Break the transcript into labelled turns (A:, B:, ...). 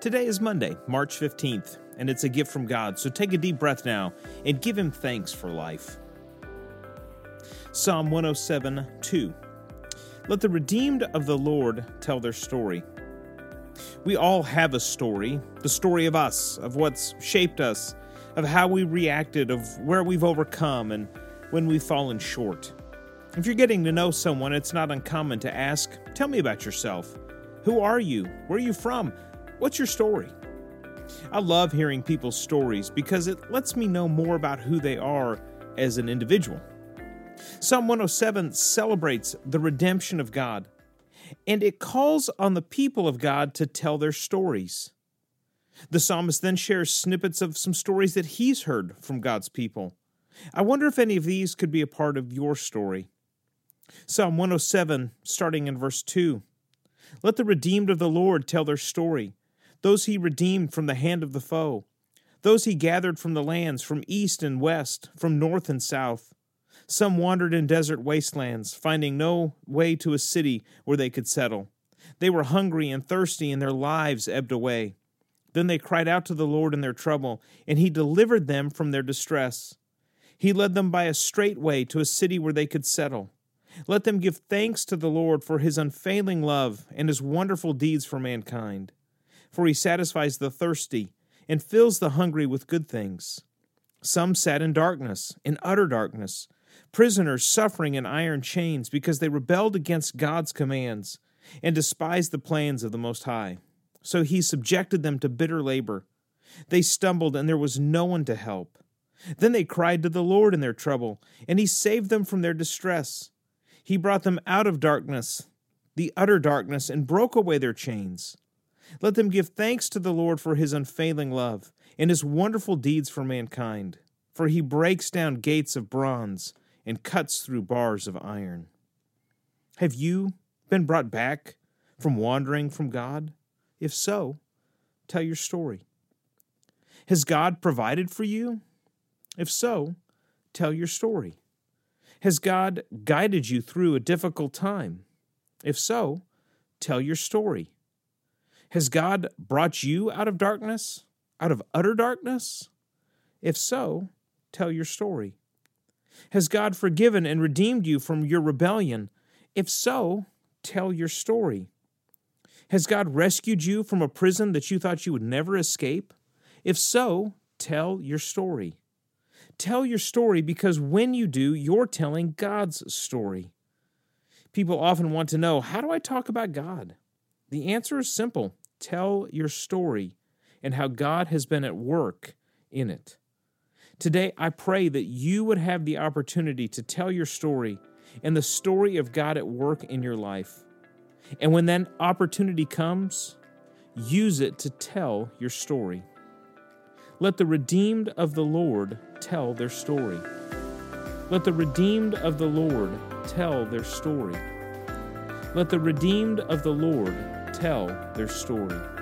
A: Today is Monday, March 15th, and it's a gift from God, so take a deep breath now and give Him thanks for life. Psalm 107 2. Let the redeemed of the Lord tell their story. We all have a story, the story of us, of what's shaped us, of how we reacted, of where we've overcome, and when we've fallen short. If you're getting to know someone, it's not uncommon to ask, Tell me about yourself. Who are you? Where are you from? What's your story? I love hearing people's stories because it lets me know more about who they are as an individual. Psalm 107 celebrates the redemption of God, and it calls on the people of God to tell their stories. The psalmist then shares snippets of some stories that he's heard from God's people. I wonder if any of these could be a part of your story. Psalm 107, starting in verse 2. Let the redeemed of the Lord tell their story those he redeemed from the hand of the foe, those he gathered from the lands, from east and west, from north and south. Some wandered in desert wastelands, finding no way to a city where they could settle. They were hungry and thirsty, and their lives ebbed away. Then they cried out to the Lord in their trouble, and he delivered them from their distress. He led them by a straight way to a city where they could settle. Let them give thanks to the Lord for his unfailing love and his wonderful deeds for mankind for he satisfies the thirsty and fills the hungry with good things. Some sat in darkness, in utter darkness, prisoners suffering in iron chains because they rebelled against God's commands and despised the plans of the Most High. So he subjected them to bitter labor. They stumbled, and there was no one to help. Then they cried to the Lord in their trouble, and he saved them from their distress. He brought them out of darkness, the utter darkness, and broke away their chains. Let them give thanks to the Lord for his unfailing love and his wonderful deeds for mankind. For he breaks down gates of bronze and cuts through bars of iron. Have you been brought back from wandering from God? If so, tell your story. Has God provided for you? If so, tell your story. Has God guided you through a difficult time? If so, tell your story. Has God brought you out of darkness, out of utter darkness? If so, tell your story. Has God forgiven and redeemed you from your rebellion? If so, tell your story. Has God rescued you from a prison that you thought you would never escape? If so, tell your story. Tell your story because when you do, you're telling God's story. People often want to know how do I talk about God? The answer is simple Tell your story and how God has been at work in it. Today, I pray that you would have the opportunity to tell your story and the story of God at work in your life. And when that opportunity comes, use it to tell your story. Let the redeemed of the Lord tell their story. Let the redeemed of the Lord tell their story. Let the redeemed of the Lord tell their story.